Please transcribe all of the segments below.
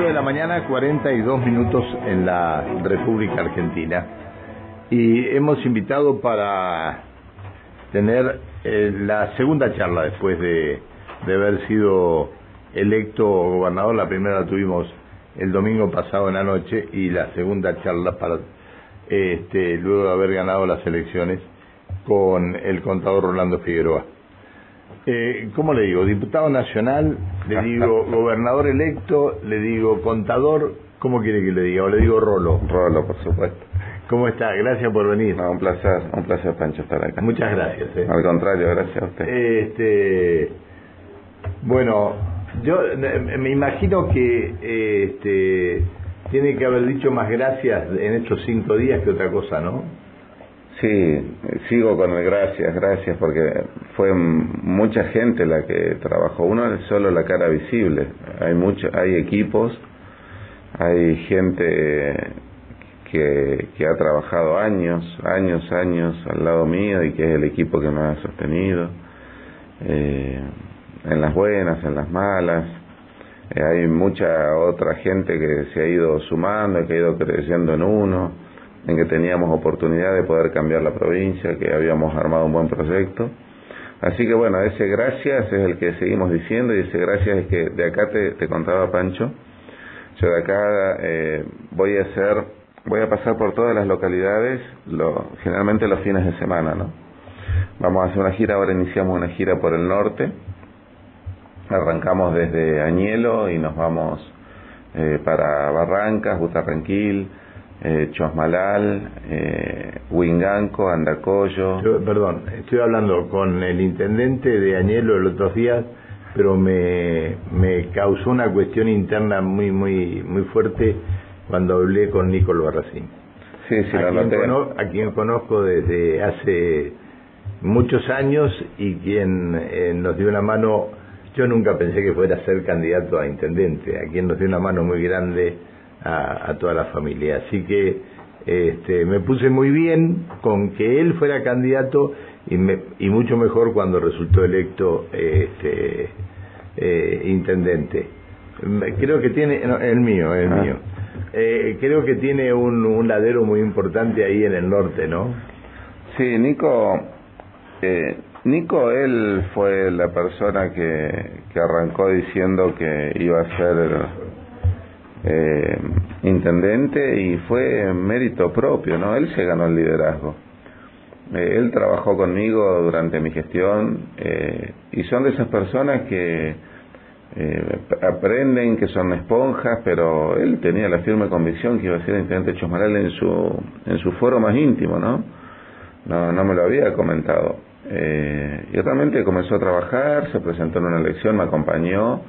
8 de la mañana, 42 minutos en la República Argentina. Y hemos invitado para tener eh, la segunda charla después de, de haber sido electo gobernador. La primera la tuvimos el domingo pasado en la noche y la segunda charla para este, luego de haber ganado las elecciones con el contador Rolando Figueroa. Eh, ¿Cómo le digo? Diputado nacional, le digo gobernador electo, le digo contador, ¿cómo quiere que le diga? O le digo Rolo. Rolo, por supuesto. ¿Cómo está? Gracias por venir. un placer, un placer, Pancho, estar acá. Muchas gracias. Eh. Al contrario, gracias a usted. Este, bueno, yo me imagino que este, tiene que haber dicho más gracias en estos cinco días que otra cosa, ¿no? Sí, sigo con el gracias, gracias, porque fue mucha gente la que trabajó. Uno es solo la cara visible. Hay mucho, hay equipos, hay gente que, que ha trabajado años, años, años al lado mío y que es el equipo que me ha sostenido. Eh, en las buenas, en las malas. Eh, hay mucha otra gente que se ha ido sumando, que ha ido creciendo en uno en que teníamos oportunidad de poder cambiar la provincia, que habíamos armado un buen proyecto. Así que bueno, ese gracias es el que seguimos diciendo y ese gracias es que de acá te, contaba Pancho, yo de acá eh, voy a hacer, voy a pasar por todas las localidades, lo, generalmente los fines de semana, ¿no? Vamos a hacer una gira, ahora iniciamos una gira por el norte, arrancamos desde Añelo y nos vamos eh, para Barrancas, Butarranquil, eh, Chosmalal, eh, Huinganco, Andacoyo. perdón, estoy hablando con el intendente de Añelo el otros días, pero me, me causó una cuestión interna muy muy muy fuerte cuando hablé con Nicolo Barracín. Sí, sí, a, quien a quien conozco desde hace muchos años y quien eh, nos dio una mano, yo nunca pensé que fuera a ser candidato a intendente, a quien nos dio una mano muy grande a, toda la familia. Así que este, me puse muy bien con que él fuera candidato y, me, y mucho mejor cuando resultó electo este, eh, intendente. Creo que tiene, el mío, el ah. mío. Eh, creo que tiene un, un ladero muy importante ahí en el norte, ¿no? Sí, Nico, eh, Nico, él fue la persona que, que arrancó diciendo que iba a ser eh, intendente y fue mérito propio, ¿no? Él se ganó el liderazgo. Eh, él trabajó conmigo durante mi gestión eh, y son de esas personas que eh, aprenden, que son esponjas, pero él tenía la firme convicción que iba a ser intendente Chosmaral en su, en su foro más íntimo, ¿no? No, no me lo había comentado. Y realmente comenzó a trabajar, se presentó en una elección, me acompañó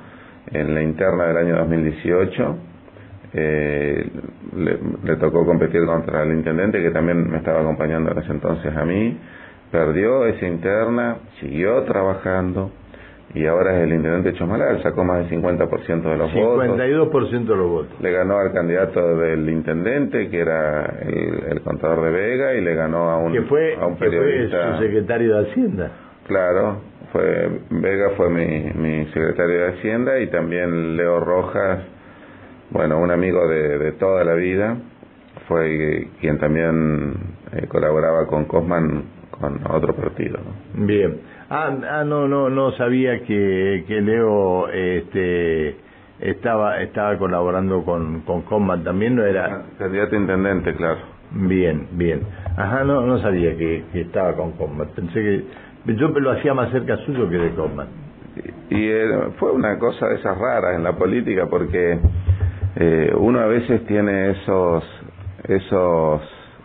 en la interna del año 2018 eh, le, tocó competir contra el intendente que también me estaba acompañando en ese entonces a mí, perdió esa interna, siguió trabajando y ahora es el intendente Chomalal, sacó más del 50% de los votos. 52% de los votos. Le ganó al candidato del intendente, que era el, contador de Vega, y le ganó a un, que fue, a un periodista. su secretario de Hacienda. Claro, fue Vega fue mi, mi secretario de Hacienda y también Leo Rojas bueno, un amigo de, toda la vida, fue quien también eh, colaboraba con Cosman con otro partido. Bien. Ah, ah, no, no, no sabía que, que Leo este, estaba estaba colaborando con, con Cosman también, ¿no era? Ah, candidato a intendente, claro. Bien, bien. Ajá, no, no sabía que, estaba con Cosman. Pensé que yo lo hacía más cerca suyo que de Cosman. Y, y fue una cosa de esas raras en la política porque eh, uno a veces tiene esos esos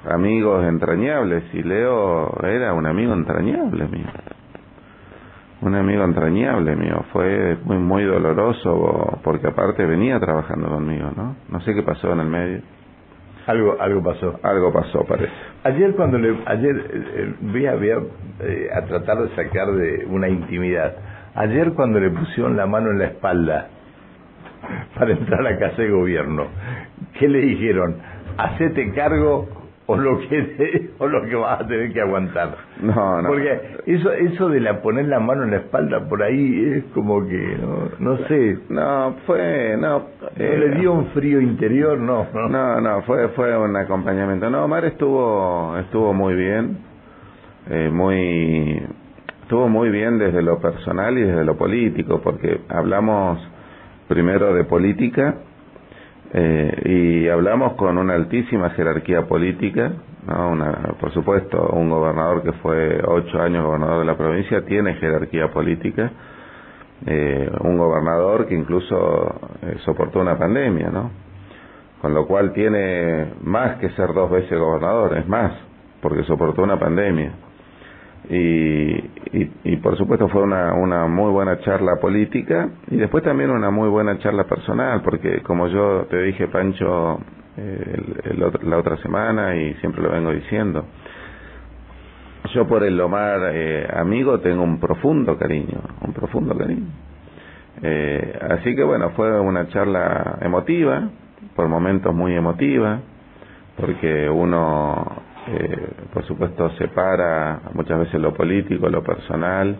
amigos entrañables y Leo era un amigo entrañable mío. Un amigo entrañable mío. Fue muy muy doloroso porque aparte venía trabajando conmigo no no sé qué pasó en el medio. Algo algo pasó. Algo pasó parece. Ayer cuando le ayer eh, voy a, eh, a tratar de sacar de una intimidad. Ayer cuando le pusieron la mano en la espalda para entrar a casa de gobierno. ¿Qué le dijeron? ¿Hacete cargo o lo que o lo que vas a tener que aguantar. No, no. Porque eso eso de la poner la mano en la espalda por ahí es como que no no sé. No, fue no, eh, le dio un frío interior, no, no. No, no, fue fue un acompañamiento. No, Omar estuvo estuvo muy bien. Eh, muy estuvo muy bien desde lo personal y desde lo político, porque hablamos primero de política eh, y hablamos con una altísima jerarquía política, ¿no? una, por supuesto, un gobernador que fue ocho años gobernador de la provincia tiene jerarquía política, eh, un gobernador que incluso eh, soportó una pandemia, ¿no? Con lo cual tiene más que ser dos veces gobernador, es más, porque soportó una pandemia. Y, y, por supuesto fue una, una muy buena charla política y después también una muy buena charla personal, porque como yo te dije, Pancho, eh, la otra semana y siempre lo vengo diciendo, yo por el Omar eh, amigo tengo un profundo cariño, un profundo cariño. Eh, así que bueno, fue una charla emotiva, por momentos muy emotiva, porque uno eh, por supuesto separa muchas veces lo político, lo personal,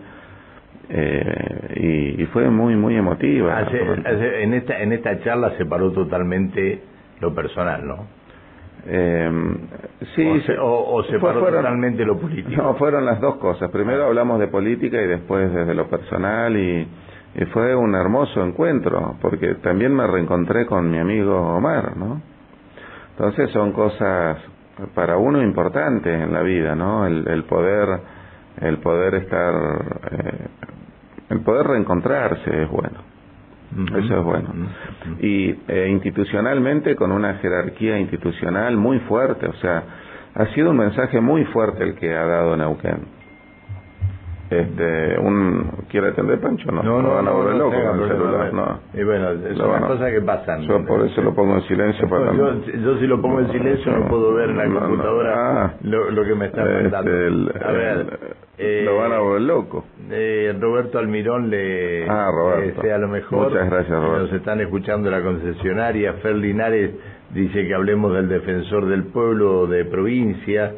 eh, y, fue muy, muy emotiva. en, esta, en esta charla separó totalmente lo personal, ¿no? Eh, sí, o, separó totalmente lo político. No, fueron las dos cosas. Primero hablamos de política y después desde lo personal y, y fue un hermoso encuentro porque también me reencontré con mi amigo Omar, ¿no? Entonces son cosas para uno importante en la vida, ¿no? El, poder, el poder estar, eh, el poder reencontrarse es bueno. Eso es bueno. Y eh, institucionalmente con una jerarquía institucional muy fuerte, o sea, ha sido un mensaje muy fuerte el que ha dado Neuquén este un quiere atender Pancho no no, no van a volver no, loco con el celular no y bueno son las cosas que pasan yo por eso lo pongo en silencio para yo, yo si lo pongo en silencio no, puedo ver en la computadora ah, lo, lo, que me está este, a ver eh, lo van a volver loco. eh, Roberto Almirón le ah, Roberto. sea lo mejor muchas gracias Roberto. nos están escuchando la concesionaria Fer Linares dice que hablemos del defensor del pueblo de provincia.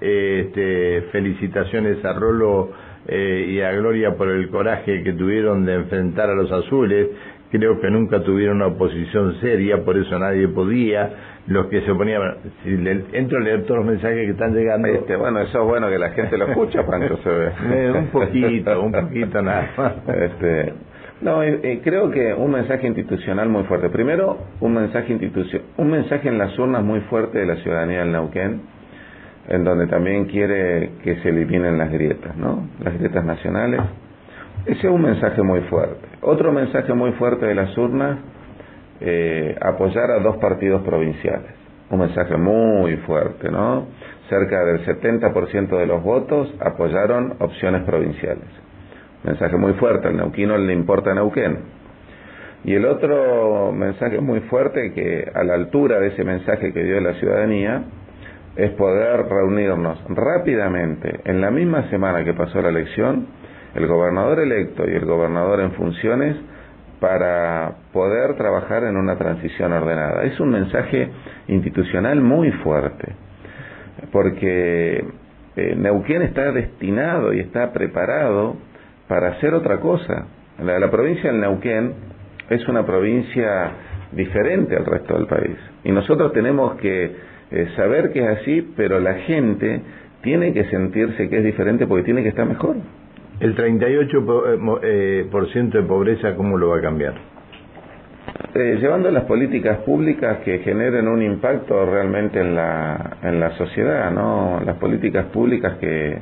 Este felicitaciones a Rolo eh, y a Gloria por el coraje que tuvieron de enfrentar a los azules. Creo que nunca tuvieron una oposición seria, por eso nadie podía. Los que se oponían, si le, entro a leer todos los mensajes que están llegando. Este, bueno, eso es bueno que la gente lo escucha, Pancho, se ve. Eh, un poquito, un poquito nada más. Este, no, eh, creo que un mensaje institucional muy fuerte. Primero, un mensaje institucional, un mensaje en las urnas muy fuerte de la ciudadanía del Neuquén en donde también quiere que se eliminen las grietas, ¿no? Las grietas nacionales. Ese es un mensaje muy fuerte. Otro mensaje muy fuerte de las urnas, eh, apoyar a dos partidos provinciales. Un mensaje muy fuerte, ¿no? Cerca del 70% de los votos apoyaron opciones provinciales. Mensaje muy fuerte, al neuquino le importa Neuquén. Y el otro mensaje muy fuerte que a la altura de ese mensaje que dio la ciudadanía es poder reunirnos rápidamente en la misma semana que pasó la elección, el gobernador electo y el gobernador en funciones, para poder trabajar en una transición ordenada. Es un mensaje institucional muy fuerte, porque eh, Neuquén está destinado y está preparado para hacer otra cosa. La, la provincia del Neuquén es una provincia diferente al resto del país y nosotros tenemos que eh, saber que es así, pero la gente tiene que sentirse que es diferente porque tiene que estar mejor. El 38% eh, por ciento de pobreza, ¿cómo lo va a cambiar? Eh, llevando las políticas públicas que generen un impacto realmente en la, en la sociedad, ¿no? Las políticas públicas que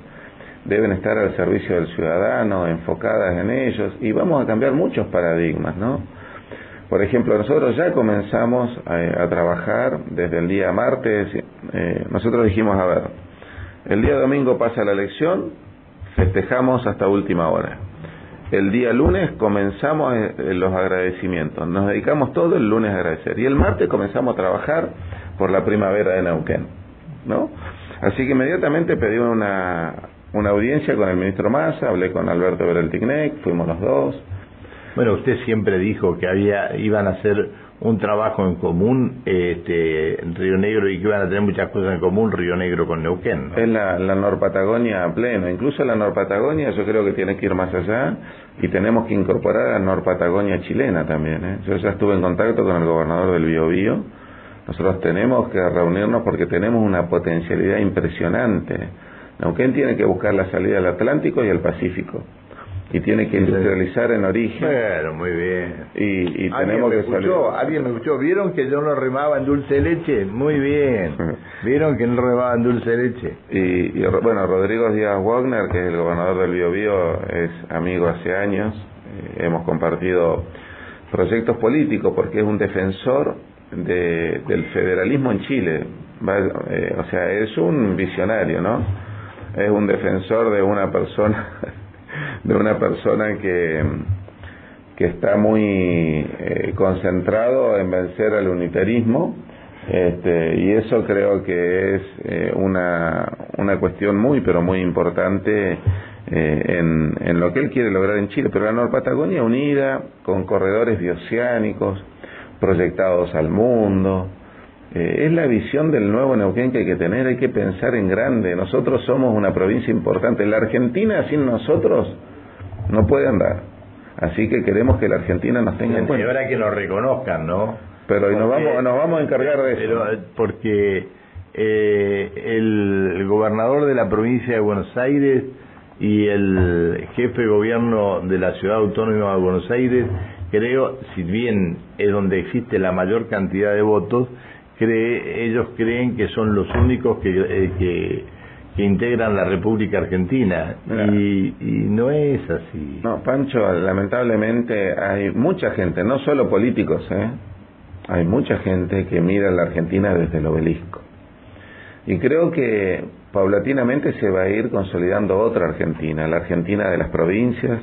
deben estar al servicio del ciudadano, enfocadas en ellos, y vamos a cambiar muchos paradigmas, ¿no? Por ejemplo, nosotros ya comenzamos a, trabajar desde el día martes. Eh, nosotros dijimos, a ver, el día domingo pasa la elección, festejamos hasta última hora. El día lunes comenzamos eh, los agradecimientos. Nos dedicamos todo el lunes a agradecer. Y el martes comenzamos a trabajar por la primavera de Neuquén. ¿no? Así que inmediatamente pedí una, una audiencia con el ministro Massa, hablé con Alberto Berelticnec, fuimos los dos bueno, usted siempre dijo que había iban a hacer un trabajo en común, este, Río Negro, y que van a tener muchas cosas en común Río Negro con Neuquén. Es la, la Norpatagonia a pleno. Incluso la Norpatagonia yo creo que tiene que ir más allá y tenemos que incorporar a la Norpatagonia chilena también. ¿eh? Yo ya estuve en contacto con el gobernador del Biobío. Nosotros tenemos que reunirnos porque tenemos una potencialidad impresionante. Neuquén tiene que buscar la salida al Atlántico y al Pacífico y tiene que industrializar en origen. Bueno, muy bien. Y, y tenemos que escuchó? ¿Alguien me escuchó? ¿Vieron que yo no remaba en dulce leche? Muy bien. ¿Vieron que no remaba en dulce leche? Y, y bueno, Rodrigo Díaz Wagner, que es el gobernador del Biobío, es amigo hace años. Eh, hemos compartido proyectos políticos porque es un defensor de, del federalismo en Chile. Eh, o sea, es un visionario, ¿no? Es un defensor de una persona de una persona que, que está muy eh, concentrado en vencer al unitarismo este, y eso creo que es eh, una, una cuestión muy pero muy importante eh, en, en lo que él quiere lograr en Chile. Pero la Norpatagonia unida, con corredores bioceánicos proyectados al mundo, eh, es la visión del nuevo Neuquén que hay que tener, hay que pensar en grande. Nosotros somos una provincia importante. La Argentina sin nosotros no puede andar. Así que queremos que la Argentina nos tenga en cuenta. Y ahora que nos reconozcan, ¿no? Pero y nos vamos, nos vamos a encargar de eso. porque eh, el, gobernador de la provincia de Buenos Aires y el jefe de gobierno de la ciudad autónoma de Buenos Aires, creo, si bien es donde existe la mayor cantidad de votos, cree, ellos creen que son los únicos que, eh, que, integran la República Argentina y, y, no es así. No, Pancho, lamentablemente hay mucha gente, no solo políticos, ¿eh? hay mucha gente que mira a la Argentina desde el obelisco. Y creo que paulatinamente se va a ir consolidando otra Argentina, la Argentina de las provincias,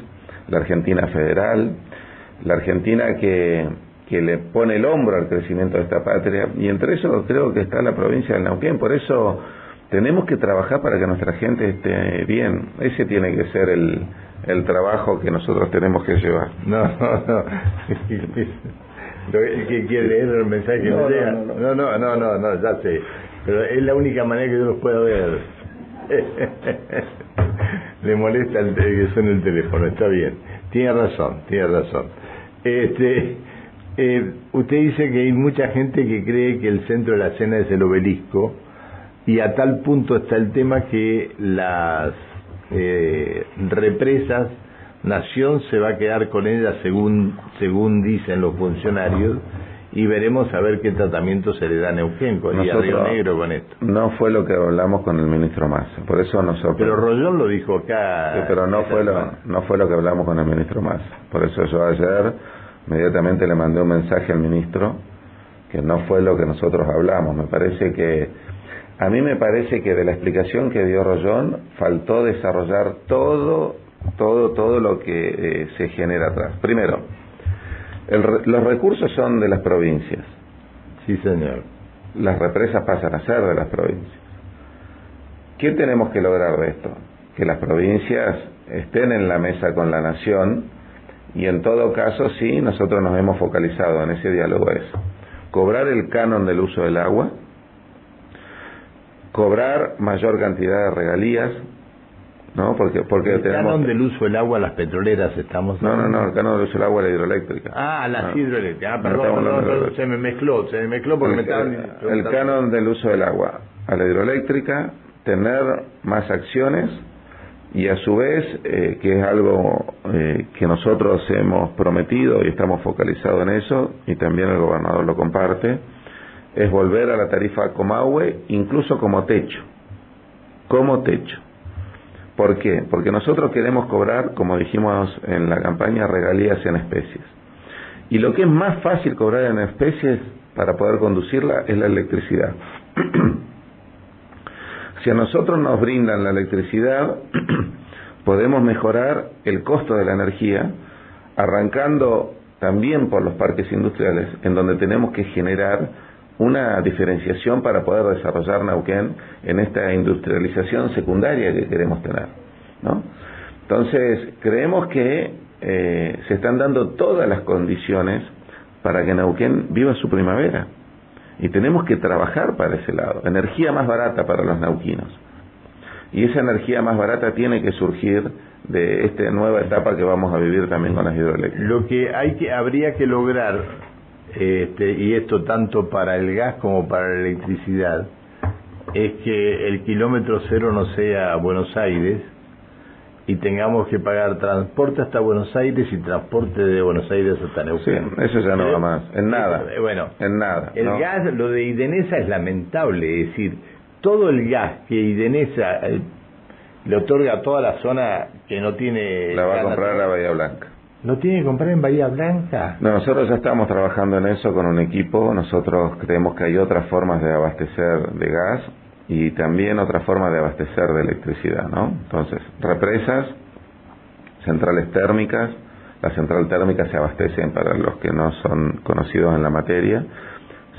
la Argentina federal, la Argentina que que le pone el hombro al crecimiento de esta patria y entre eso creo que está la provincia de Neuquén, por eso tenemos que trabajar para que nuestra gente esté bien, ese tiene que ser el, el trabajo que nosotros tenemos que llevar. No, no, no. ¿Qué quiere leer el mensaje que no, me llega? No no. no, no, no, ya sé. Pero es la única manera que yo los puedo ver. Le molesta el, que suene el teléfono, está bien. Tiene razón, tiene razón. Este, eh, usted dice que hay mucha gente que cree que el centro de la escena es el obelisco y a tal punto está el tema que las eh, represas, Nación se va a quedar con ellas según, según dicen los funcionarios y veremos a ver qué tratamiento se le da a Neuquén y a Río Negro con esto. No fue lo que hablamos con el ministro Massa, por eso nosotros. Pero Rollón lo dijo acá. pero no fue lo no fue lo que hablamos con el ministro Massa. Por eso yo ayer Inmediatamente le mandé un mensaje al ministro que no fue lo que nosotros hablamos. Me parece que, a mí me parece que de la explicación que dio Rollón faltó desarrollar todo, todo, todo lo que eh, se genera atrás. Primero, los recursos son de las provincias. Sí, señor. Las represas pasan a ser de las provincias. ¿Qué tenemos que lograr de esto? Que las provincias estén en la mesa con la nación y en todo caso, sí, nosotros nos hemos focalizado en ese diálogo eso. Cobrar el canon del uso del agua, cobrar mayor cantidad de regalías, ¿no? Porque, porque el tenemos... canon del uso del agua las petroleras estamos... No, no, no, el canon del uso del agua la hidroeléctrica. Ah, las ah, hidroeléctricas. Ah, perdón, se me mezcló, se me mezcló porque me estaban... El canon del uso del agua a la hidroeléctrica, tener más acciones y a su vez, eh, que es algo eh, que nosotros hemos prometido y estamos focalizados en eso, y también el gobernador lo comparte, es volver a la tarifa Comahue incluso como techo, como techo. ¿Por qué? Porque nosotros queremos cobrar, como dijimos en la campaña, regalías en especies. Y lo que es más fácil cobrar en especies para poder conducirla es la electricidad. Si a nosotros nos brindan la electricidad, podemos mejorar el costo de la energía, arrancando también por los parques industriales, en donde tenemos que generar una diferenciación para poder desarrollar Neuquén en esta industrialización secundaria que queremos tener. Entonces, creemos que eh, se están dando todas las condiciones para que Neuquén viva su primavera. Y tenemos que trabajar para ese lado. Energía más barata para los neuquinos. Y esa energía más barata tiene que surgir de esta nueva etapa que vamos a vivir también con las hidroeléctricas. Lo que hay que habría que lograr este, y esto tanto para el gas como para la electricidad es que el kilómetro cero no sea Buenos Aires y tengamos que pagar transporte hasta Buenos Aires y transporte de Buenos Aires hasta Neuquén. Sí, eso ya no va más, en nada. Eh, bueno, en nada. El gas, lo de Idenesa es lamentable, es decir, todo el gas que Idenesa eh, le otorga a toda la zona que no tiene... La va a comprar la Bahía Blanca. ¿Lo tiene que comprar en Bahía Blanca? No, nosotros ya estamos trabajando en eso con un equipo. Nosotros creemos que hay otras formas de abastecer de gas y también otra forma de abastecer de electricidad, ¿no? Entonces, represas, centrales térmicas, las centrales térmicas se abastecen para los que no son conocidos en la materia,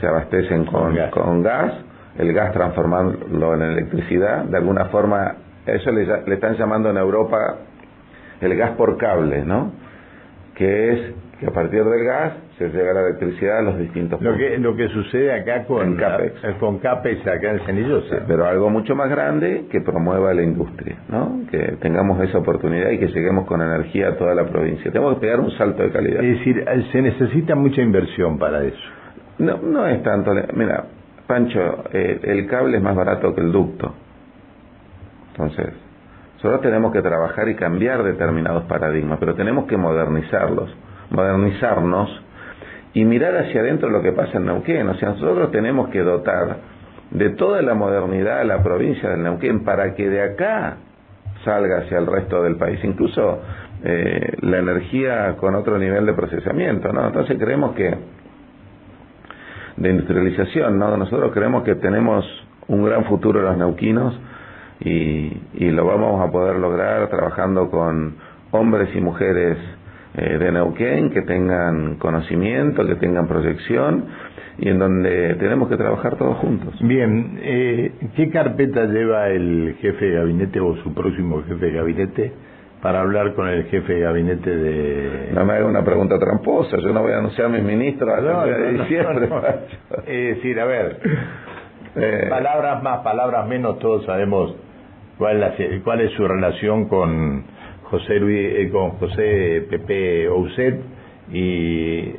se abastecen con, con, gas. el gas transformándolo en electricidad, de alguna forma, eso le, le están llamando en Europa el gas por cable, ¿no? Que es que a partir del gas se llega la electricidad a los distintos lo que lo que sucede acá con Capex. eh, con Capex acá en Cenillosa sí, pero algo mucho más grande que promueva la industria no que tengamos esa oportunidad y que lleguemos con energía a toda la provincia. Tenemos que pegar un salto de calidad. Es decir eh, se necesita mucha inversión para eso. No no es tanto mira Pancho eh, el cable es más barato que el ducto. Entonces nosotros tenemos que trabajar y cambiar determinados paradigmas pero tenemos que modernizarlos modernizarnos y mirar hacia adentro lo que pasa en Neuquén. O sea, nosotros tenemos que dotar de toda la modernidad a la provincia del Neuquén para que de acá salga hacia el resto del país, incluso eh, la energía con otro nivel de procesamiento, ¿no? Entonces creemos que de industrialización, ¿no? Nosotros creemos que tenemos un gran futuro los neuquinos y, y lo vamos a poder lograr trabajando con hombres y mujeres eh, de Neuquén que tengan conocimiento, que tengan proyección y en donde tenemos que trabajar todos juntos. Bien, eh, ¿qué carpeta lleva el jefe de gabinete o su próximo jefe de gabinete para hablar con el jefe de gabinete de... No me haga una pregunta tramposa, yo no voy a anunciar a mis ministros hasta diciembre. es decir, a ver, eh, palabras más, palabras menos, todos sabemos cuál es, cuál es su relación con José Luis, eh, con José Pepe Ouset y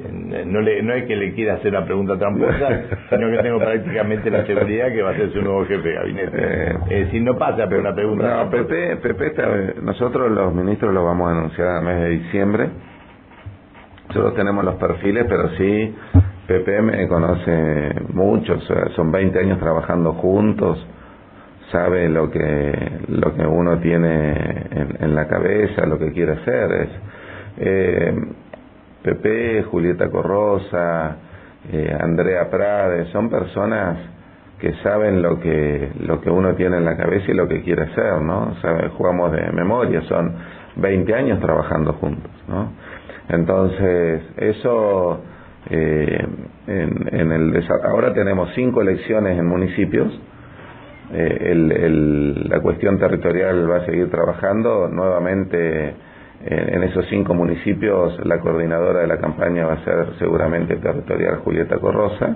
no le no es que le quiera hacer la pregunta tramposa, sino que tengo prácticamente la seguridad que va a ser su nuevo jefe de gabinete. Eh, es decir, no pasa por una pregunta. No, Pepe, Pepe nosotros los ministros lo vamos a anunciar a mes de diciembre. Nosotros tenemos los perfiles, pero sí, Pepe me conoce mucho, son 20 años trabajando juntos sabe lo que lo que uno tiene en, la cabeza, lo que quiere hacer. Es, eh, Pepe, Julieta Corrosa, eh, Andrea Prade, son personas que saben lo que lo que uno tiene en la cabeza y lo que quiere hacer, ¿no? Jugamos de memoria, son 20 años trabajando juntos, ¿no? Entonces, eso eh, en, en el ahora tenemos cinco elecciones en municipios eh, el, la cuestión territorial va a seguir trabajando. Nuevamente, en, esos cinco municipios, la coordinadora de la campaña va a ser seguramente territorial Julieta Corrosa.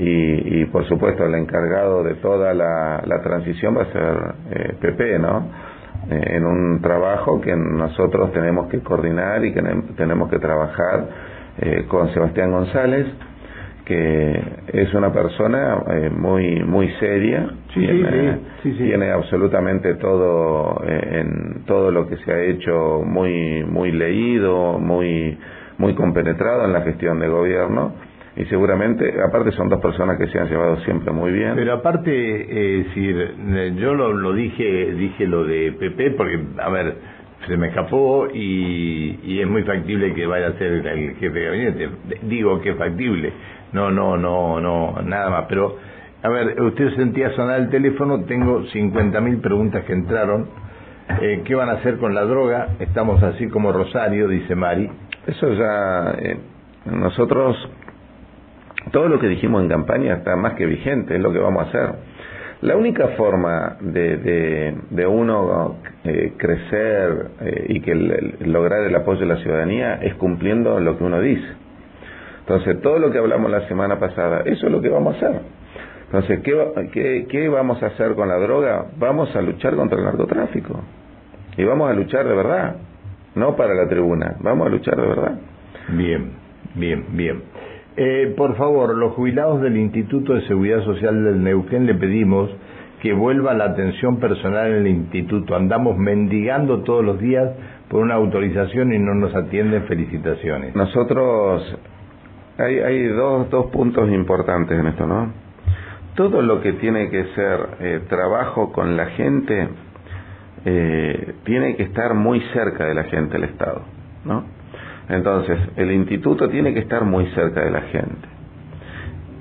Y, por supuesto, el encargado de toda la, transición va a ser eh, PP, ¿no? Eh, en un trabajo que nosotros tenemos que coordinar y que tenemos que trabajar eh, con Sebastián González que es una persona eh, muy muy seria. Tiene, tiene absolutamente todo eh, en todo lo que se ha hecho muy muy leído muy muy compenetrado en la gestión de gobierno. Y seguramente aparte son dos personas que se han llevado siempre muy bien. Pero aparte eh, decir yo lo, lo dije dije lo de PP porque a ver se me escapó y, y es muy factible que vaya a ser el jefe de gabinete. Digo que es factible no, no, no, no, nada más. Pero, a ver, usted sentía sonar el teléfono, tengo 50.000 preguntas que entraron. Eh, ¿Qué van a hacer con la droga? Estamos así como Rosario, dice Mari. Eso ya, eh, nosotros, todo lo que dijimos en campaña está más que vigente, es lo que vamos a hacer. La única forma de, de, uno eh, crecer eh, y que lograr el apoyo de la ciudadanía es cumpliendo lo que uno dice. Entonces, todo lo que hablamos la semana pasada, eso es lo que vamos a hacer. Entonces, ¿qué, qué, qué vamos a hacer con la droga? Vamos a luchar contra el narcotráfico. Y vamos a luchar de verdad, no para la tribuna, vamos a luchar de verdad. Bien, bien, bien. Eh, por favor, los jubilados del Instituto de Seguridad Social del Neuquén le pedimos que vuelva la atención personal en el instituto. Andamos mendigando todos los días por una autorización y no nos atienden. Felicitaciones. Nosotros, hay, hay dos, dos puntos importantes en esto, ¿no? Todo lo que tiene que ser eh, trabajo con la gente eh, tiene que estar muy cerca de la gente, el Estado, ¿no? Entonces, el instituto tiene que estar muy cerca de la gente.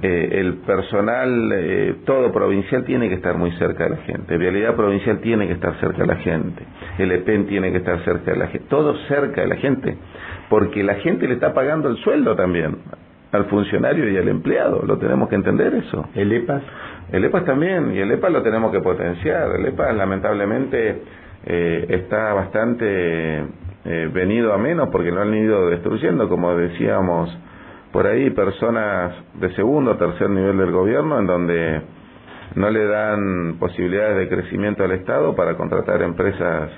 Eh, el personal, todo provincial tiene que estar muy cerca de la gente. Vialidad provincial tiene que estar cerca de la gente. El EPEN tiene que estar cerca de la gente. Todo cerca de la gente. Porque la gente le está pagando el sueldo también al funcionario y al empleado. Lo tenemos que entender eso. ¿El EPAS? El EPAS también. Y el EPAS lo tenemos que potenciar. El EPAS lamentablemente eh, está bastante eh, venido a menos porque lo han ido destruyendo, como decíamos por ahí, personas de segundo o tercer nivel del gobierno en donde no le dan posibilidades de crecimiento al Estado para contratar empresas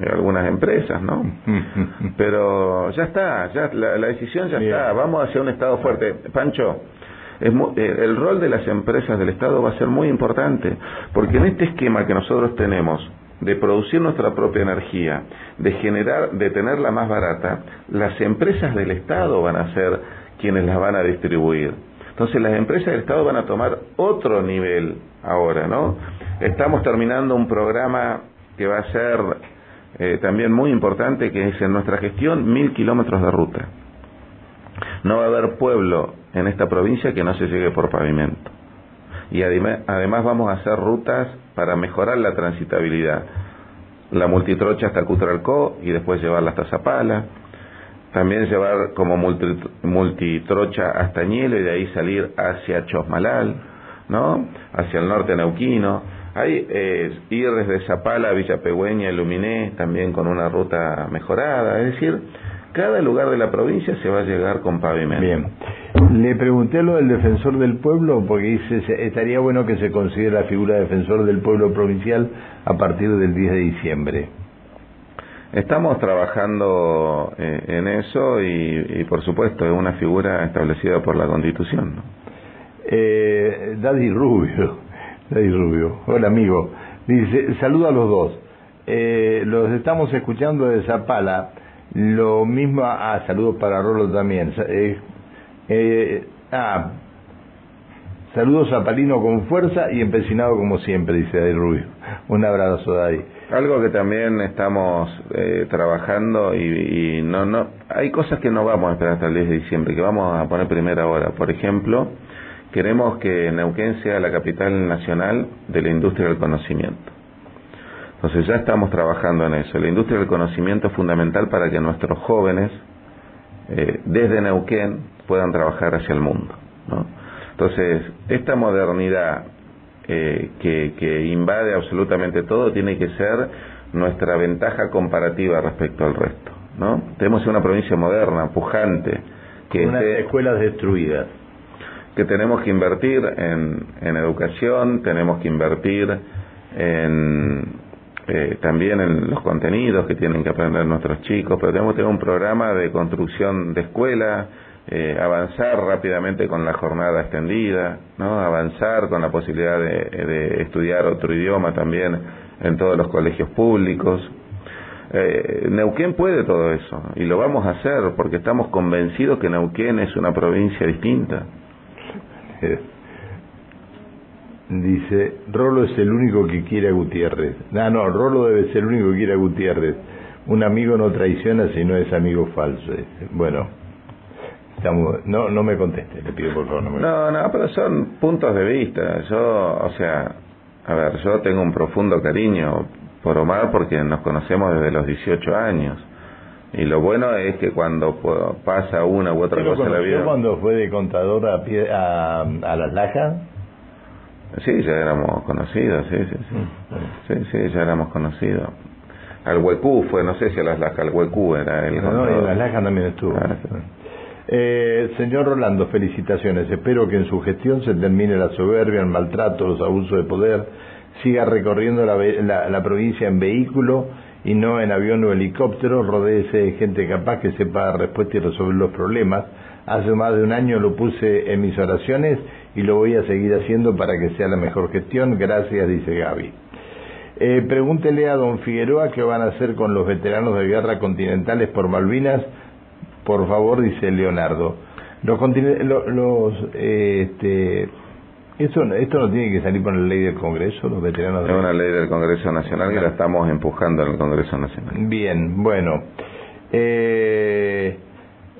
eh, algunas empresas, ¿no? Pero ya está, ya la, decisión ya está, vamos hacia un Estado fuerte. Pancho, es eh, el rol de las empresas del Estado va a ser muy importante, porque en este esquema que nosotros tenemos, de producir nuestra propia energía, de generar, de tenerla más barata, las empresas del Estado van a ser quienes las van a distribuir. Entonces las empresas del Estado van a tomar otro nivel ahora, ¿no? Estamos terminando un programa que va a ser eh, también muy importante, que es en nuestra gestión mil kilómetros de ruta. No va a haber pueblo en esta provincia que no se llegue por pavimento y además vamos a hacer rutas para mejorar la transitabilidad. La multitrocha hasta Cutralcó y después llevarla hasta Zapala. También llevar como multitrocha hasta Ñelo y de ahí salir hacia Chosmalal, ¿no? Hacia el norte neuquino. Hay eh, ir desde Zapala a Villa Pegüeña, Luminé, también con una ruta mejorada. Es decir, cada lugar de la provincia se va a llegar con pavimento. Bien. Le pregunté lo del defensor del pueblo porque dice estaría bueno que se considere la figura de defensor del pueblo provincial a partir del 10 de diciembre. Estamos trabajando eh, en eso y, por supuesto es una figura establecida por la Constitución. ¿no? Eh, Daddy Rubio, Daddy Rubio, hola amigo, dice saludo a los dos. Eh, los estamos escuchando de Zapala. Lo mismo, ah, saludos para Rolo también. Eh, eh, ah, saludos a Palino con fuerza y empecinado como siempre, dice Day Rubio. Un abrazo, Day. Algo que también estamos eh, trabajando y, y, no, no, hay cosas que no vamos a esperar hasta el 10 de diciembre, que vamos a poner primera hora. Por ejemplo, queremos que Neuquén sea la capital nacional de la industria del conocimiento. Entonces ya estamos trabajando en eso. La industria del conocimiento es fundamental para que nuestros jóvenes, eh, desde Neuquén, puedan trabajar hacia el mundo. ¿no? Entonces, esta modernidad eh, que, que invade absolutamente todo tiene que ser nuestra ventaja comparativa respecto al resto. ¿no? Tenemos una provincia moderna, pujante, que unas escuelas destruidas. Que tenemos que invertir en, en educación, tenemos que invertir en eh, también en los contenidos que tienen que aprender nuestros chicos, pero tenemos que tener un programa de construcción de escuela, eh, avanzar rápidamente con la jornada extendida, ¿no? avanzar con la posibilidad de, estudiar otro idioma también en todos los colegios públicos. Eh, Neuquén puede todo eso y lo vamos a hacer porque estamos convencidos que Neuquén es una provincia distinta. Dice, Rolo es el único que quiere a Gutiérrez. No, no, Rolo debe ser el único que quiere a Gutiérrez. Un amigo no traiciona si no es amigo falso. Bueno, no, no me conteste, le pido por favor. No, no, no, pero son puntos de vista. Yo, o sea, a ver, yo tengo un profundo cariño por Omar porque nos conocemos desde los 18 años. Y lo bueno es que cuando pasa una u otra cosa en la vida. cuando fue de contador a, pie, a, a las lajas? Sí, ya éramos conocidos, sí, sí, sí. Mm, sí, sí, ya éramos conocidos. Al Huecú fue, no sé si a las Lajas, al Huecú era el. No, no, en las Lajas también estuvo. Ah, Eh, señor Rolando, felicitaciones. Espero que en su gestión se termine la soberbia, el maltrato, los abusos de poder, siga recorriendo la, la, provincia en vehículo y no en avión o helicóptero, rodéese de gente capaz que sepa dar respuesta y resolver los problemas. Hace más de un año lo puse en mis oraciones y lo voy a seguir haciendo para que sea la mejor gestión. Gracias, dice Gaby. Eh, pregúntele a don Figueroa qué van a hacer con los veteranos de guerra continentales por Malvinas. Por favor, dice Leonardo. Los, los este, esto, esto no tiene que salir por la ley del Congreso, los veteranos. Es una ley del Congreso Nacional que la estamos empujando en el Congreso Nacional. Bien, bueno. Eh,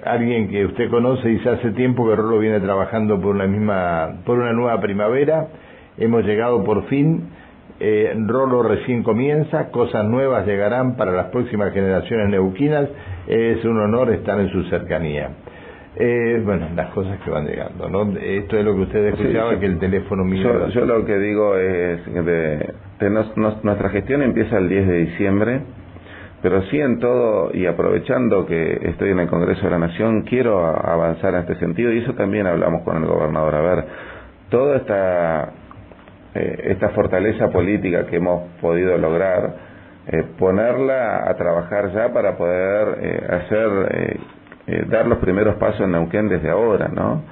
alguien que usted conoce dice hace tiempo que Rolo viene trabajando por una misma, por una nueva primavera. Hemos llegado por fin eh, Rolo recién comienza, cosas nuevas llegarán para las próximas generaciones neuquinas, es un honor estar en su cercanía. Eh, bueno, las cosas que van llegando, ¿no? Esto es lo que usted escuchaba, que el teléfono mío... Yo, lo que digo es de, nuestra gestión empieza el 10 de diciembre, pero sí en todo, y aprovechando que estoy en el Congreso de la Nación, quiero avanzar en este sentido, y eso también hablamos con el gobernador. A ver, toda esta eh, esta fortaleza política que hemos podido lograr, eh, ponerla a trabajar ya para poder eh, dar los primeros pasos en Neuquén desde ahora, ¿no?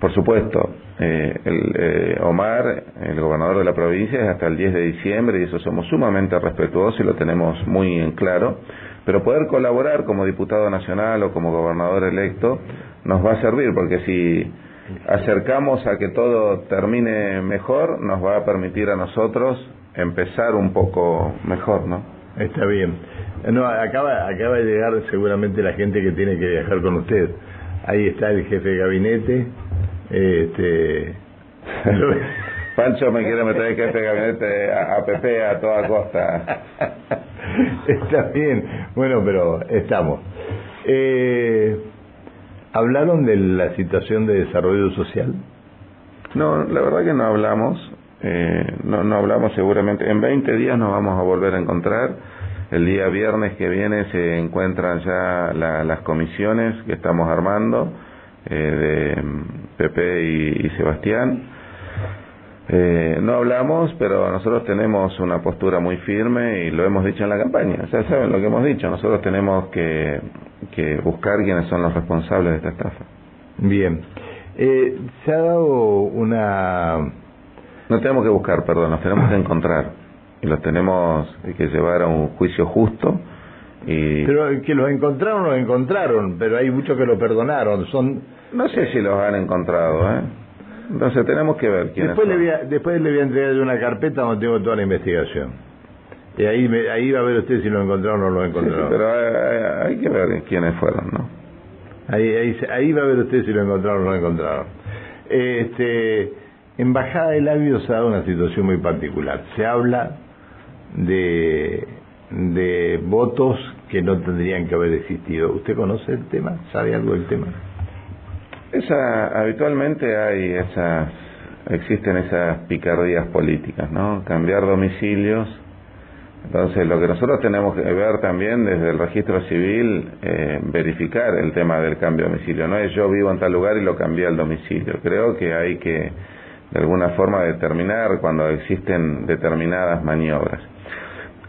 Por supuesto, el, Omar, el gobernador de la provincia, es hasta el 10 de diciembre y eso somos sumamente respetuosos y lo tenemos muy en claro, pero poder colaborar como diputado nacional o como gobernador electo nos va a servir, porque si acercamos a que todo termine mejor, nos va a permitir a nosotros empezar un poco mejor, ¿no? Está bien. No, acaba, acaba de llegar seguramente la gente que tiene que viajar con usted. Ahí está el jefe de gabinete. Este... Pancho me quiere meter el jefe de gabinete a, Pepe a toda costa. está bien. Bueno, pero estamos. Eh, ¿Hablaron de la situación de desarrollo social? No, la verdad que no hablamos. Eh, no, no hablamos seguramente. En 20 días nos vamos a volver a encontrar. El día viernes que viene se encuentran ya las comisiones que estamos armando eh, de Pepe y, Sebastián. Eh, no hablamos, pero nosotros tenemos una postura muy firme y lo hemos dicho en la campaña. Ya saben lo que hemos dicho. Nosotros tenemos que que buscar quiénes son los responsables de esta estafa. Bien. Eh, se ha dado una... No tenemos que buscar, perdón, nos tenemos que encontrar. Y los tenemos que llevar a un juicio justo. Y... Pero que los encontraron, los encontraron, pero hay muchos que lo perdonaron. Son... No sé si los han encontrado, ¿eh? Entonces tenemos que ver quiénes después Le voy a, después le voy a entregar una carpeta donde tengo toda la investigación. Y ahí, ahí va a ver usted si lo encontraron o no lo encontraron. pero hay, que ver quiénes fueron, ¿no? Ahí, ahí, ahí va a ver usted si lo encontraron o no lo encontraron. Este, en Bajada de Labios se ha una situación muy particular. Se habla de, de votos que no tendrían que haber existido. ¿Usted conoce el tema? ¿Sabe algo del tema? Esa, habitualmente hay esas, existen esas picardías políticas, ¿no? Cambiar domicilios entonces, lo que nosotros tenemos que ver también desde el registro civil, eh, verificar el tema del cambio de domicilio. No es yo vivo en tal lugar y lo cambié al domicilio. Creo que hay que, de alguna forma, determinar cuando existen determinadas maniobras.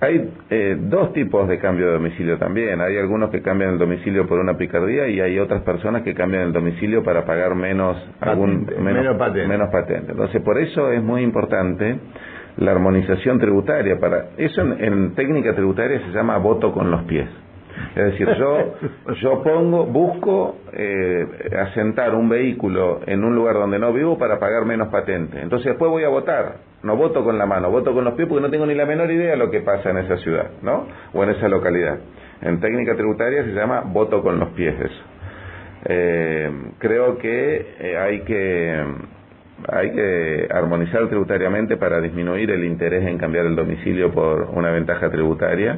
Hay eh, dos tipos de cambio de domicilio también. Hay algunos que cambian el domicilio por una picardía y hay otras personas que cambian el domicilio para pagar menos, algún, menos, menos patente. Entonces, por eso es muy importante la armonización tributaria. Para eso en, técnica tributaria se llama voto con los pies. Es decir, yo, yo pongo, busco eh, asentar un vehículo en un lugar donde no vivo para pagar menos patente. Entonces después voy a votar. No voto con la mano, voto con los pies porque no tengo ni la menor idea de lo que pasa en esa ciudad, ¿no? O en esa localidad. En técnica tributaria se llama voto con los pies eso. Eh, creo que eh, hay que hay que armonizar tributariamente para disminuir el interés en cambiar el domicilio por una ventaja tributaria.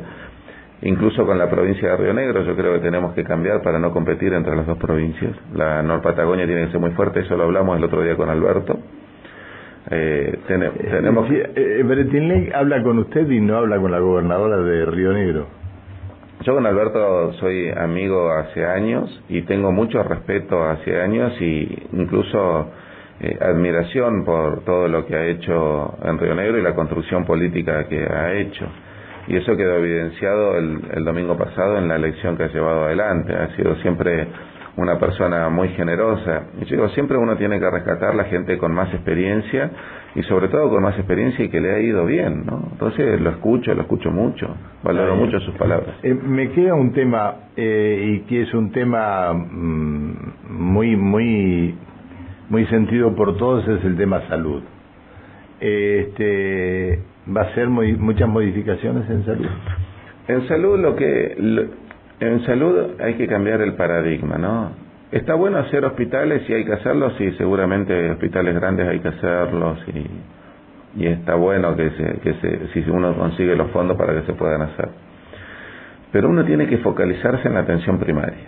Incluso con la provincia de Río Negro yo creo que tenemos que cambiar para no competir entre las dos provincias. La Nor Patagonia tiene que ser muy fuerte, eso lo hablamos el otro día con Alberto. Eh, tenemos eh, habla con usted y no habla con la gobernadora de Río Negro. yo con Alberto soy amigo hace años y tengo mucho respeto hace años y incluso eh, admiración por todo lo que ha hecho en Río Negro y la construcción política que ha hecho. Y eso quedó evidenciado el, el domingo pasado en la elección que ha llevado adelante. Ha sido siempre una persona muy generosa. Y yo digo, siempre uno tiene que rescatar la gente con más experiencia y sobre todo con más experiencia y que le ha ido bien, ¿no? Entonces lo escucho, lo escucho mucho, valoro mucho sus palabras. Eh, me queda un tema eh, y que es un tema mm, muy muy muy sentido por todos es el tema salud. Este va a ser muy, muchas modificaciones en salud. En salud lo que en salud hay que cambiar el paradigma, ¿no? Está bueno hacer hospitales y hay que hacerlos y seguramente hospitales grandes hay que hacerlos y, y está bueno que, se, que se, si uno consigue los fondos para que se puedan hacer. Pero uno tiene que focalizarse en la atención primaria.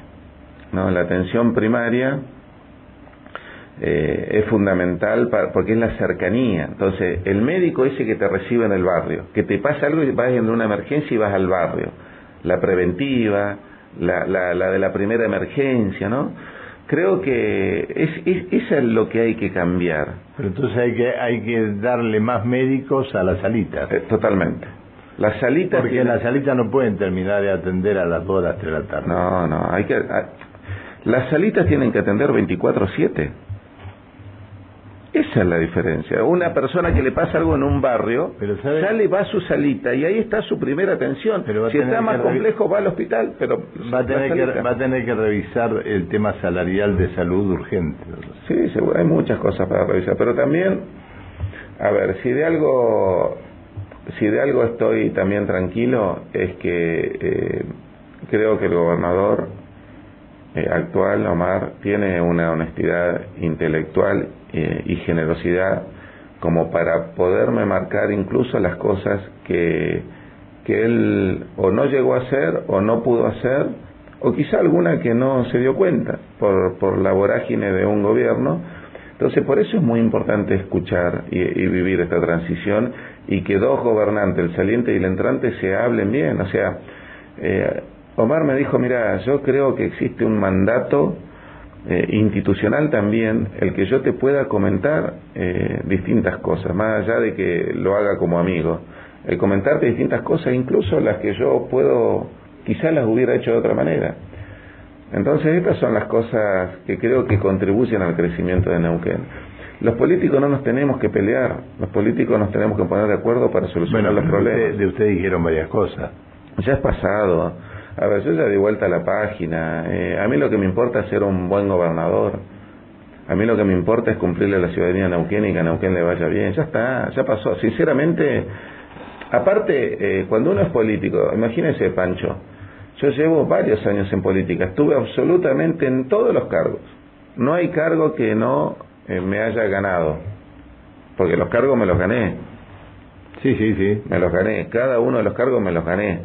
¿no? La atención primaria eh, es fundamental para, porque es la cercanía. Entonces, el médico ese que te recibe en el barrio, que te pasa algo y vas en una emergencia y vas al barrio, la preventiva, la, la, la de la primera emergencia, ¿no? Creo que es, es, eso es lo que hay que cambiar. Pero entonces hay que, hay que darle más médicos a las salitas. Eh, totalmente. Las salitas. Porque tienen... las salitas no pueden terminar de atender a las 2 de la tarde. No, no, hay que. A, las salitas tienen que atender 24-7. Esa es la diferencia. Una persona que le pasa algo en un barrio, pero sale, va a su salita y ahí está su primera atención. Pero si está más complejo, va al hospital, pero va a, tener que, va a tener que revisar el tema salarial de salud urgente. Sí, seguro, hay muchas cosas para revisar, pero también, a ver, si de algo, si de algo estoy también tranquilo, es que eh, creo que el gobernador eh, actual, Omar, tiene una honestidad intelectual eh, y generosidad como para poderme marcar incluso las cosas que, que él o no llegó a hacer o no pudo hacer, o quizá alguna que no se dio cuenta por, por la vorágine de un gobierno. Entonces, por eso es muy importante escuchar y, y vivir esta transición y que dos gobernantes, el saliente y el entrante, se hablen bien. O sea, eh, Omar me dijo, mira, yo creo que existe un mandato eh, institucional también, el que yo te pueda comentar eh, distintas cosas, más allá de que lo haga como amigo, el comentarte distintas cosas, incluso las que yo puedo, quizás las hubiera hecho de otra manera. Entonces estas son las cosas que creo que contribuyen al crecimiento de Neuquén. Los políticos no nos tenemos que pelear, los políticos nos tenemos que poner de acuerdo para solucionar los problemas. De, usted dijeron varias cosas. Ya es pasado a ver, yo ya di vuelta a la página. Eh, a mí lo que me importa es ser un buen gobernador. A mí lo que me importa es cumplirle a la ciudadanía Neuquén y que a Neuquén le vaya bien. Ya está, ya pasó. Sinceramente, aparte, eh, cuando uno es político, imagínese, Pancho, yo llevo varios años en política, estuve absolutamente en todos los cargos. No hay cargo que no eh, me haya ganado, porque los cargos me los gané. Sí, sí, sí. Me los gané, cada uno de los cargos me los gané.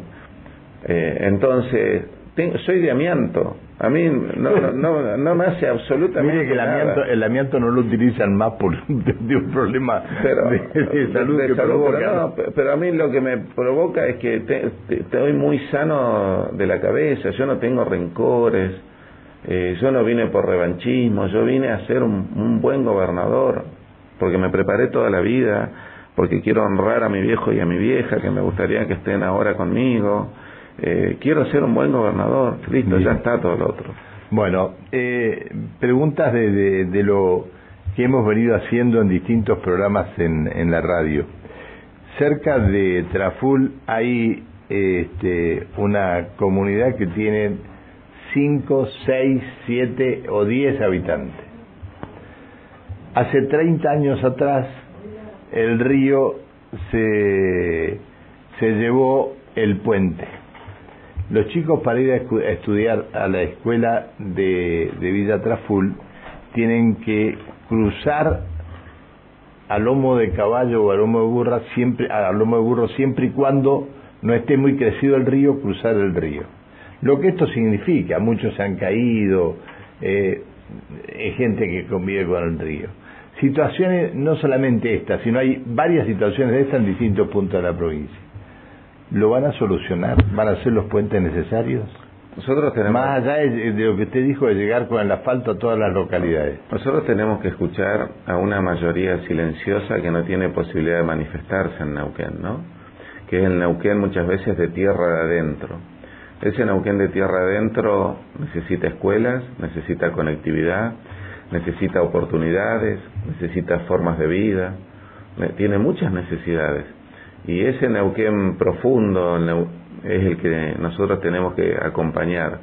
Eh, entonces, tengo, soy de amianto. A mí no, no, no, me hace absolutamente Mire que el amianto, el amianto no lo utilizan más por de, un problema pero, de, salud, que pero, pero, a mí lo que me provoca es que te, muy sano de la cabeza, yo no tengo rencores, eh, yo no vine por revanchismo, yo vine a ser un, un buen gobernador, porque me preparé toda la vida, porque quiero honrar a mi viejo y a mi vieja, que me gustaría que estén ahora conmigo eh, quiero ser un buen gobernador, listo, ya está todo lo otro. Bueno, eh, preguntas de, de, de, lo que hemos venido haciendo en distintos programas en, en la radio. Cerca de Traful hay este, una comunidad que tiene 5, 6, 7 o 10 habitantes. Hace 30 años atrás el río se, se llevó el puente los chicos para ir a estudiar a la escuela de, Villa Traful tienen que cruzar a lomo de caballo o a lomo de burra siempre a lomo de burro siempre y cuando no esté muy crecido el río cruzar el río. Lo que esto significa muchos se han caído eh, hay gente que convive con el río. Situaciones no solamente estas sino hay varias situaciones de estas en distintos puntos de la provincia ¿lo van a solucionar? ¿Van a ser los puentes necesarios? Nosotros tenemos... Más allá de, lo que usted dijo de llegar con el asfalto a todas las localidades. Nosotros tenemos que escuchar a una mayoría silenciosa que no tiene posibilidad de manifestarse en Neuquén, ¿no? Que es el Neuquén muchas veces de tierra de adentro. Ese Neuquén de tierra adentro necesita escuelas, necesita conectividad, necesita oportunidades, necesita formas de vida, tiene muchas necesidades. Y ese Neuquén profundo es el que nosotros tenemos que acompañar,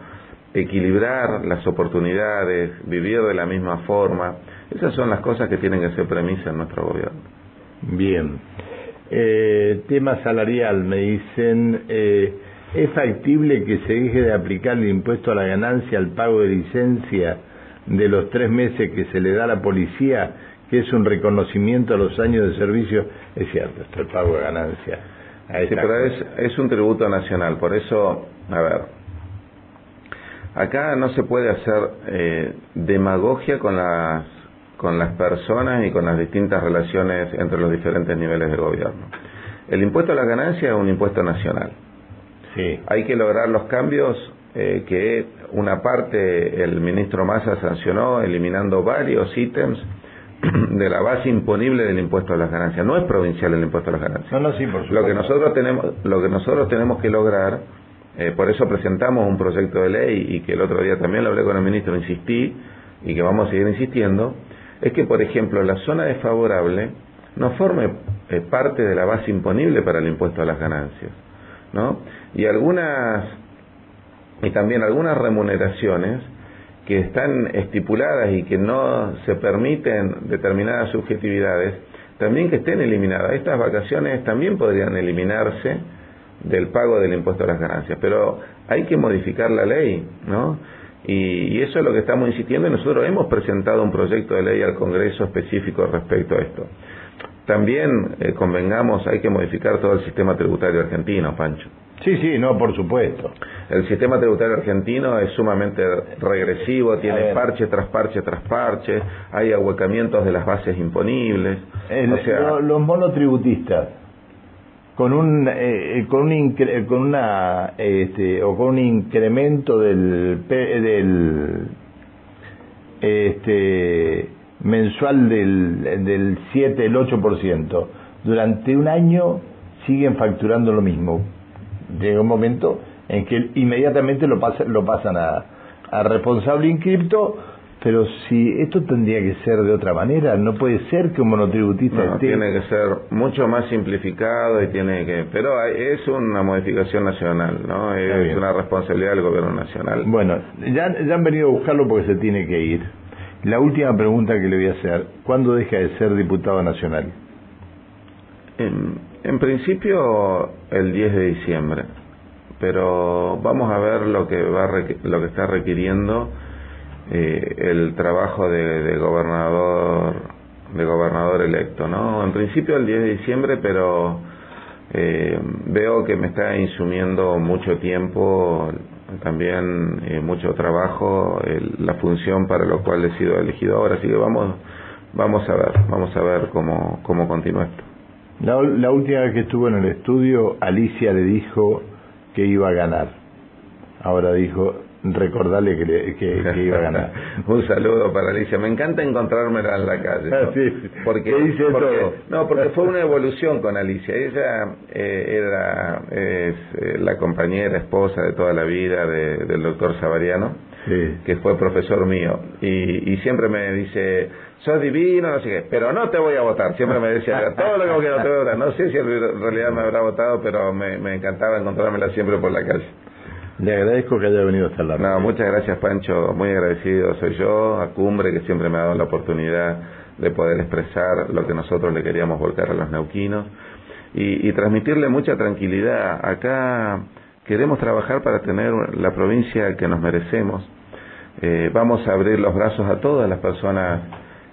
equilibrar las oportunidades, vivir de la misma forma. Esas son las cosas que tienen que ser premisa en nuestro gobierno. Bien. Eh, tema salarial, me dicen, eh, ¿es factible que se deje de aplicar el impuesto a la ganancia al pago de licencia de los tres meses que se le da a la policía, que es un reconocimiento a los años de servicio? Es cierto, esto el pago de ganancia Sí, pero es, un tributo nacional, por eso, a ver, acá no se puede hacer eh, demagogia con las, con las personas y con las distintas relaciones entre los diferentes niveles de gobierno. El impuesto a la ganancia es un impuesto nacional. Sí. Hay que lograr los cambios eh, que una parte el ministro Massa sancionó eliminando varios ítems de la base imponible del impuesto a las ganancias. No es provincial el impuesto a las ganancias. No, no, sí, por lo que nosotros tenemos, lo que nosotros tenemos que lograr, eh, por eso presentamos un proyecto de ley y que el otro día también lo hablé con el ministro, insistí y que vamos a seguir insistiendo, es que por ejemplo la zona desfavorable no forme eh, parte de la base imponible para el impuesto a las ganancias, ¿no? Y algunas y también algunas remuneraciones que están estipuladas y que no se permiten determinadas subjetividades, también que estén eliminadas. Estas vacaciones también podrían eliminarse del pago del impuesto a las ganancias, pero hay que modificar la ley, ¿no? Y, eso es lo que estamos insistiendo y nosotros hemos presentado un proyecto de ley al Congreso específico respecto a esto. También eh, convengamos, hay que modificar todo el sistema tributario argentino, Pancho. Sí, sí, no, por supuesto. El sistema tributario argentino es sumamente regresivo, tiene parche tras parche tras parche, hay ahuecamientos de las bases imponibles. los monotributistas con un eh, con un con una este, o con un incremento del del este mensual del del 7 el 8% durante un año siguen facturando lo mismo llega un momento en que inmediatamente lo pasa, lo pasan a, a responsable inscripto, pero si esto tendría que ser de otra manera, no puede ser que un monotributista tiene que ser mucho más simplificado y tiene que, pero es una modificación nacional, ¿no? Es una responsabilidad del gobierno nacional. Bueno, ya, ya han venido a buscarlo porque se tiene que ir. La última pregunta que le voy a hacer, ¿cuándo deja de ser diputado nacional? En, en principio el 10 de diciembre, pero vamos a ver lo que va lo que está requiriendo eh, el trabajo de, gobernador de gobernador electo, ¿no? En principio el 10 de diciembre, pero eh, veo que me está insumiendo mucho tiempo, también eh, mucho trabajo, la función para lo cual he sido elegido ahora, así que vamos vamos a ver, vamos a ver cómo cómo continúa esto. La, la, última vez que estuvo en el estudio, Alicia le dijo que iba a ganar. Ahora dijo, recordarle que, que, iba a ganar. Un saludo para Alicia. Me encanta encontrármela en la calle. ¿no? Porque, No, porque fue una evolución con Alicia. Ella eh, era es, eh, la compañera, esposa de toda la vida del doctor Savariano, que fue profesor mío. Y, y siempre me dice sos divino, no sé qué, pero no te voy a votar. Siempre me decía, todo lo que no te voy a votar. No sé si en realidad me habrá votado, pero me, me encantaba encontrármela siempre por la calle. Le agradezco que haya venido hasta la No, muchas gracias Pancho, muy agradecido soy yo, a Cumbre, que siempre me ha dado la oportunidad de poder expresar lo que nosotros le queríamos volcar a los neuquinos y, y transmitirle mucha tranquilidad. Acá queremos trabajar para tener la provincia que nos merecemos. Eh, vamos a abrir los brazos a todas las personas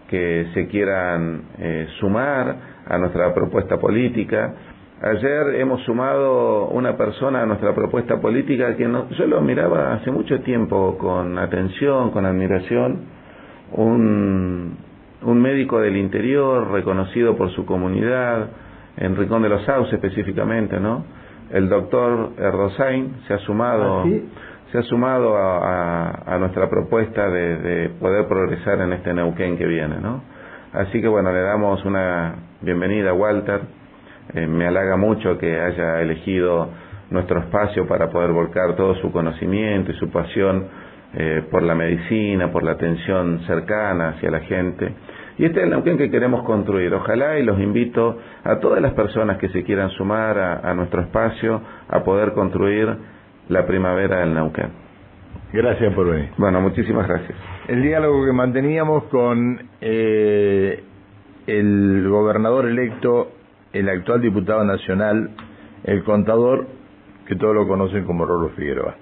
que se quieran eh, sumar a nuestra propuesta política. Ayer hemos sumado una persona a nuestra propuesta política que no, yo lo miraba hace mucho tiempo con atención, con admiración, un, un médico del interior reconocido por su comunidad, en Rincón de los Sauces específicamente, ¿no? El doctor Erdosain se ha sumado, ¿Ah, sí? se ha sumado a, a, nuestra propuesta de, de, poder progresar en este Neuquén que viene, ¿no? Así que bueno, le damos una bienvenida a Walter. Eh, me halaga mucho que haya elegido nuestro espacio para poder volcar todo su conocimiento y su pasión eh, por la medicina, por la atención cercana hacia la gente. Y este es el Neuquén que queremos construir. Ojalá y los invito a todas las personas que se quieran sumar a, a nuestro espacio a poder construir la primavera del Neuquén. Gracias por venir. Bueno, muchísimas gracias. El diálogo que manteníamos con eh, el gobernador electo, el actual diputado nacional, el contador, que todos lo conocen como Rolo Figueroa.